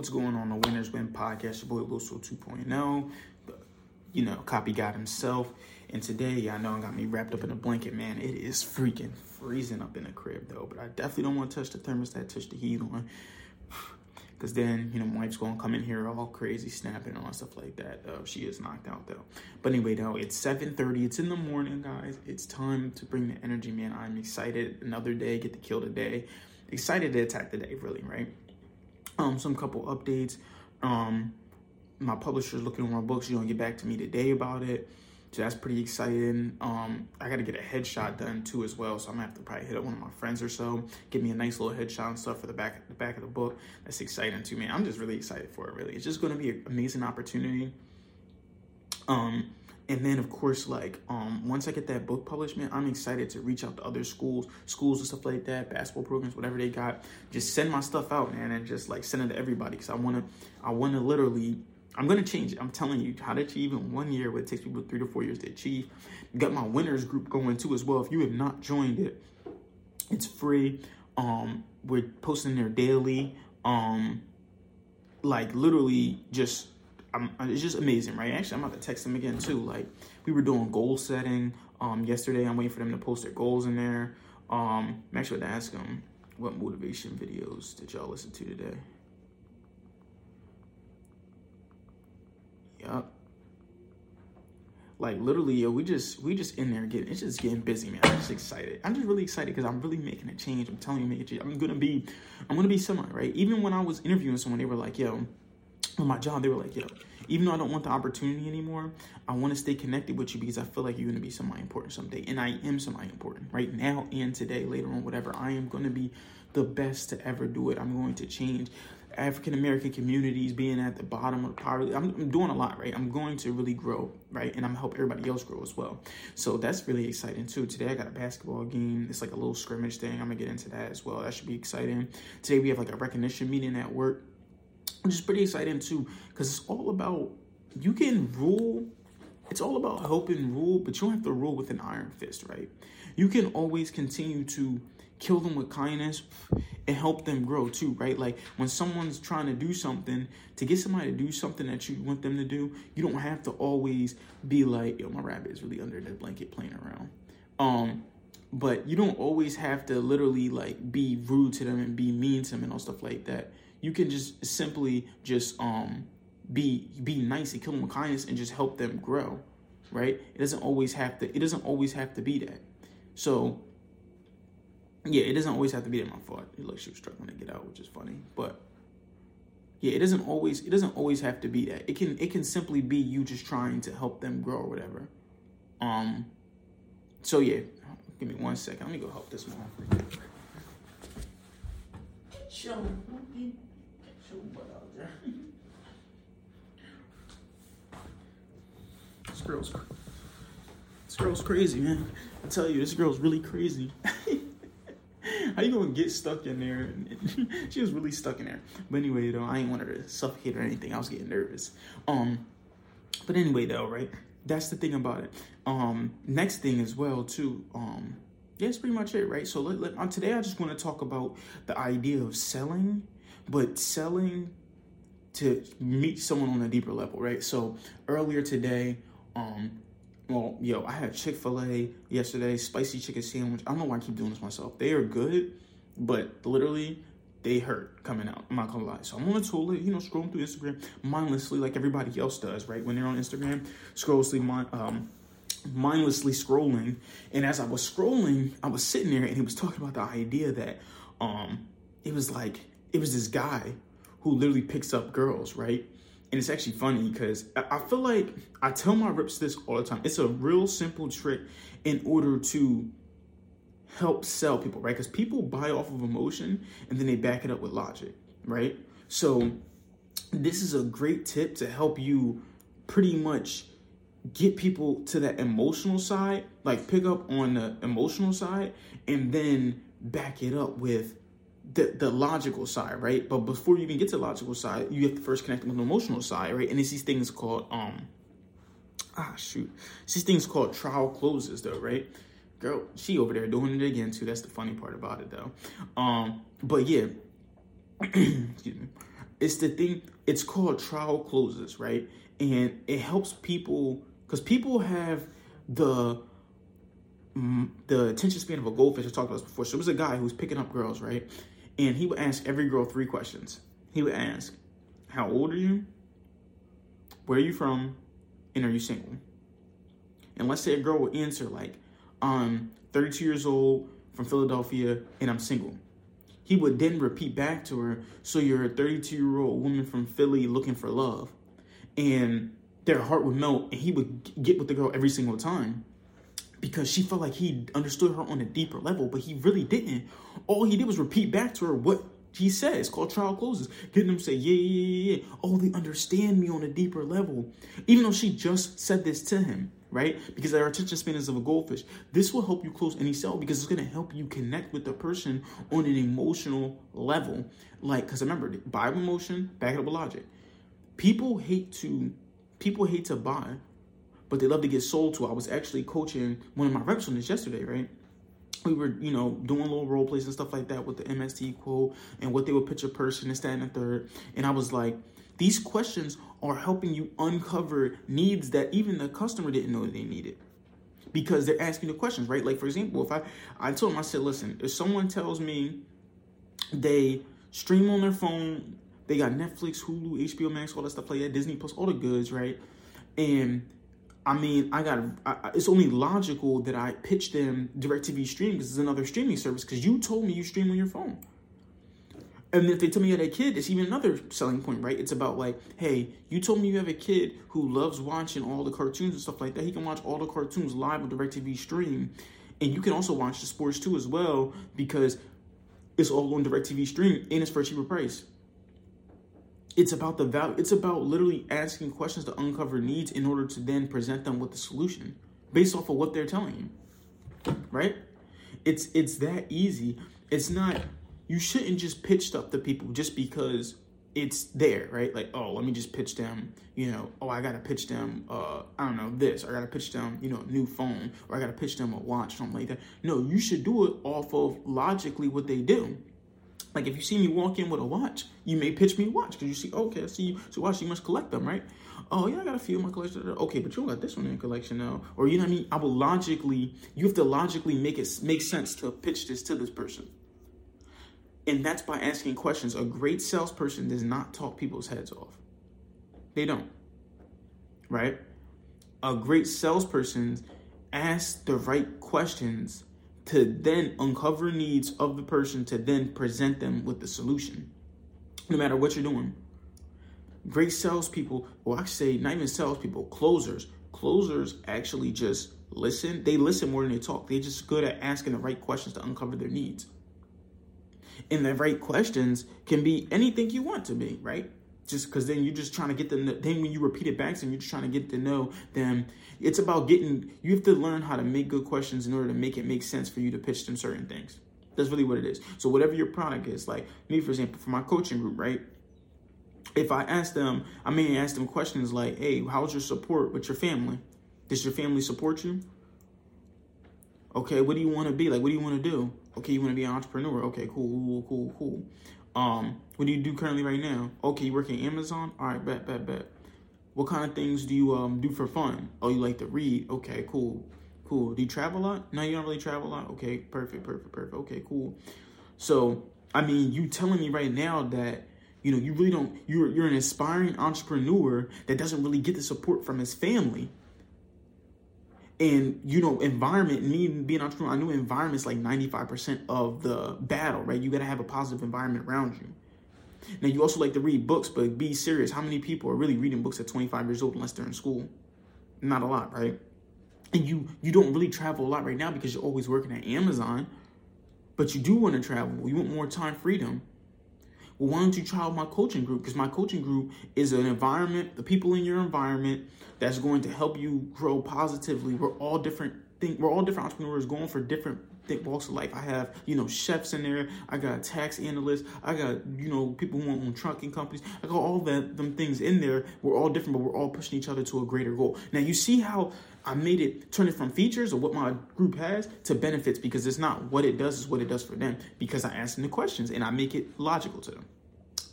What's going on the Winners Win podcast? Your boy Luso 2.0, you know, copy God himself. And today, y'all know I got me wrapped up in a blanket, man. It is freaking freezing up in the crib though, but I definitely don't want to touch the thermostat, touch the heat on. Cause then, you know, my wife's gonna come in here all crazy, snapping and all stuff like that. Uh, she is knocked out though. But anyway, though, it's 7:30. It's in the morning, guys. It's time to bring the energy, man. I'm excited. Another day, get to kill the day. Excited to attack the day, really, right? Um, some couple updates. Um, my publisher's looking at my books. You're gonna get back to me today about it. So that's pretty exciting. Um, I got to get a headshot done too as well. So I'm gonna have to probably hit up one of my friends or so, give me a nice little headshot and stuff for the back the back of the book. That's exciting too, man. I'm just really excited for it. Really, it's just gonna be an amazing opportunity. Um, and then of course, like um, once I get that book published, man, I'm excited to reach out to other schools, schools and stuff like that, basketball programs, whatever they got. Just send my stuff out, man, and just like send it to everybody because I wanna, I wanna literally I'm gonna change it. I'm telling you how to achieve in one year what it takes people three to four years to achieve. Got my winners group going too as well. If you have not joined it, it's free. Um, we're posting there daily. Um, like literally just I'm, it's just amazing, right? Actually, I'm about to text them again too. Like we were doing goal setting um yesterday. I'm waiting for them to post their goals in there. Um, I'm actually going to ask them what motivation videos did y'all listen to today. Yup. Like literally, yo, we just we just in there getting it's just getting busy, man. I'm just excited. I'm just really excited because I'm really making a change. I'm telling you, making a change. I'm gonna be, I'm gonna be semi right. Even when I was interviewing someone, they were like, yo, on my job, they were like, yo, even though I don't want the opportunity anymore, I want to stay connected with you because I feel like you're gonna be somebody important someday, and I am somebody important right now and today, later on, whatever. I am gonna be the best to ever do it. I'm going to change African American communities being at the bottom of poverty. I'm, I'm, doing a lot, right? I'm going to really grow, right? And I'm help everybody else grow as well. So that's really exciting too. Today I got a basketball game. It's like a little scrimmage thing. I'm gonna get into that as well. That should be exciting. Today we have like a recognition meeting at work, which is pretty exciting too, because it's all about you can rule. It's all about helping rule, but you don't have to rule with an iron fist, right? You can always continue to kill them with kindness and help them grow too, right? Like when someone's trying to do something, to get somebody to do something that you want them to do, you don't have to always be like, yo, my rabbit is really under the blanket playing around. Um, but you don't always have to literally like be rude to them and be mean to them and all stuff like that. You can just simply just um be be nice and kill them with kindness and just help them grow, right? It doesn't always have to. It doesn't always have to be that. So yeah, it doesn't always have to be that my fault. It looks she was struggling to get out, which is funny. But yeah, it doesn't always it doesn't always have to be that. It can it can simply be you just trying to help them grow or whatever. Um so yeah, give me one second. Let me go help this mom. Show show what out there. This girl's this girl's crazy, man. I tell you, this girl's really crazy. How you gonna get stuck in there? she was really stuck in there. But anyway, though, I ain't want her to suffocate or anything. I was getting nervous. Um, but anyway, though, right? That's the thing about it. Um, next thing as well, too. Um, yeah, that's pretty much it, right? So let, let, uh, today I just want to talk about the idea of selling, but selling to meet someone on a deeper level, right? So earlier today, um, well, yo, I had Chick fil A yesterday, spicy chicken sandwich. I don't know why I keep doing this myself. They are good, but literally, they hurt coming out. I'm not gonna lie. So I'm on the toilet, you know, scrolling through Instagram mindlessly, like everybody else does, right? When they're on Instagram, um, mindlessly scrolling. And as I was scrolling, I was sitting there, and he was talking about the idea that, um, it was like it was this guy who literally picks up girls, right? and it's actually funny because I feel like I tell my reps this all the time. It's a real simple trick in order to help sell people, right? Because people buy off of emotion and then they back it up with logic, right? So this is a great tip to help you pretty much get people to that emotional side, like pick up on the emotional side and then back it up with the, the logical side, right? But before you even get to the logical side, you have to first connect with the emotional side, right? And it's these things called um ah shoot. It's these things called trial closes though, right? Girl, she over there doing it again too. That's the funny part about it though. Um, but yeah, excuse me. it's the thing. It's called trial closes, right? And it helps people because people have the mm, the attention span of a goldfish. I talked about this before. So there was a guy who was picking up girls, right? And he would ask every girl three questions. He would ask, "How old are you? Where are you from? And are you single?" And let's say a girl would answer like, "I'm 32 years old from Philadelphia and I'm single." He would then repeat back to her, "So you're a 32 year old woman from Philly looking for love," and their heart would melt, and he would get with the girl every single time because she felt like he understood her on a deeper level, but he really didn't. All he did was repeat back to her what he. It's called trial closes. Getting them to say, yeah, yeah, yeah, yeah. Oh, they understand me on a deeper level. Even though she just said this to him, right? Because our attention span is of a goldfish. This will help you close any cell because it's going to help you connect with the person on an emotional level. Like, because remember, Bible emotion, back it up with logic. People hate to, people hate to buy but they love to get sold to. I was actually coaching one of my reps on this yesterday, right? We were, you know, doing little role plays and stuff like that with the MST quote and what they would pitch a person, and stand and third. And I was like, these questions are helping you uncover needs that even the customer didn't know they needed because they're asking the questions, right? Like for example, if I I told them I said, listen, if someone tells me they stream on their phone, they got Netflix, Hulu, HBO Max, all that stuff like that, Disney Plus, all the goods, right? And I mean, I got. It's only logical that I pitch them DirecTV Stream because it's another streaming service. Because you told me you stream on your phone, and if they tell me you had a kid, it's even another selling point, right? It's about like, hey, you told me you have a kid who loves watching all the cartoons and stuff like that. He can watch all the cartoons live on DirecTV Stream, and you can also watch the sports too as well because it's all on DirecTV Stream and it's for a cheaper price it's about the value it's about literally asking questions to uncover needs in order to then present them with the solution based off of what they're telling you right? It's it's that easy. It's not you shouldn't just pitch stuff to people just because it's there right? Like oh let me just pitch them you know oh i gotta pitch them uh i don't know this i gotta pitch them you know a new phone or i gotta pitch them a watch or something like that. No you should do it off of logically what they do like if you see me walk in with a watch, you may pitch me a watch because you see, okay, I see you. So watch, you must collect them, right? Oh yeah, I got a few in my collection. Okay, but you got this one in your collection now, or you know what I mean? I will logically, you have to logically make it make sense to pitch this to this person, and that's by asking questions. A great salesperson does not talk people's heads off. They don't, right? A great salesperson asks the right questions to then uncover needs of the person to then present them with the solution, no matter what you're doing. Great salespeople, or I say not even salespeople, closers. Closers actually just listen. They listen more than they talk. They're just good at asking the right questions to uncover their needs. And the right questions can be anything you want to be, right? Just because then you're just trying to get them. To, then when you repeat it back to them, you're just trying to get to know them. It's about getting. You have to learn how to make good questions in order to make it make sense for you to pitch them certain things. That's really what it is. So whatever your product is, like me for example, for my coaching group, right? If I ask them, I may ask them questions like, "Hey, how's your support with your family? Does your family support you? Okay, what do you want to be? Like, what do you want to do? Okay, you want to be an entrepreneur. Okay, cool, cool, cool, cool. Um, what do you do currently right now? Okay, you work at Amazon? All right, bet, bet, bet. What kind of things do you um do for fun? Oh, you like to read? Okay, cool, cool. Do you travel a lot? No, you don't really travel a lot. Okay, perfect, perfect, perfect. Okay, cool. So, I mean, you telling me right now that you know you really don't you're you're an aspiring entrepreneur that doesn't really get the support from his family and you know environment me being entrepreneur i know environment's like 95% of the battle right? You got to have a positive environment around you. Now you also like to read books but be serious. How many people are really reading books at 25 years old unless they're in school? Not a lot right? And you you don't really travel a lot right now because you're always working at amazon but you do want to travel you want more time freedom well, why don't you try out my coaching group? Because my coaching group is an environment, the people in your environment that's going to help you grow positively. We're all different thing. We're all different entrepreneurs going for different thick walks of life. I have, you know, chefs in there. I got tax analysts. I got, you know, people who own trucking companies. I got all that them things in there. We're all different, but we're all pushing each other to a greater goal. Now you see how I made it turn it from features or what my group has to benefits because it's not what it does, is what it does for them. Because I ask them the questions and I make it logical to them.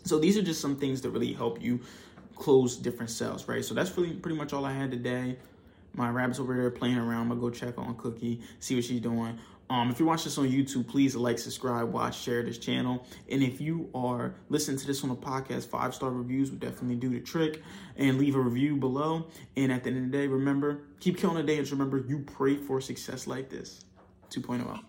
So these are just some things that really help you close different sales, right? So that's really pretty much all I had today. My rabbit's over there playing around. I'm gonna go check on Cookie, see what she's doing. Um, if you watch this on YouTube, please like, subscribe, watch, share this channel. And if you are listening to this on a podcast, five star reviews would definitely do the trick. And leave a review below. And at the end of the day, remember, keep killing the day. And remember, you pray for success like this. 2.0 out.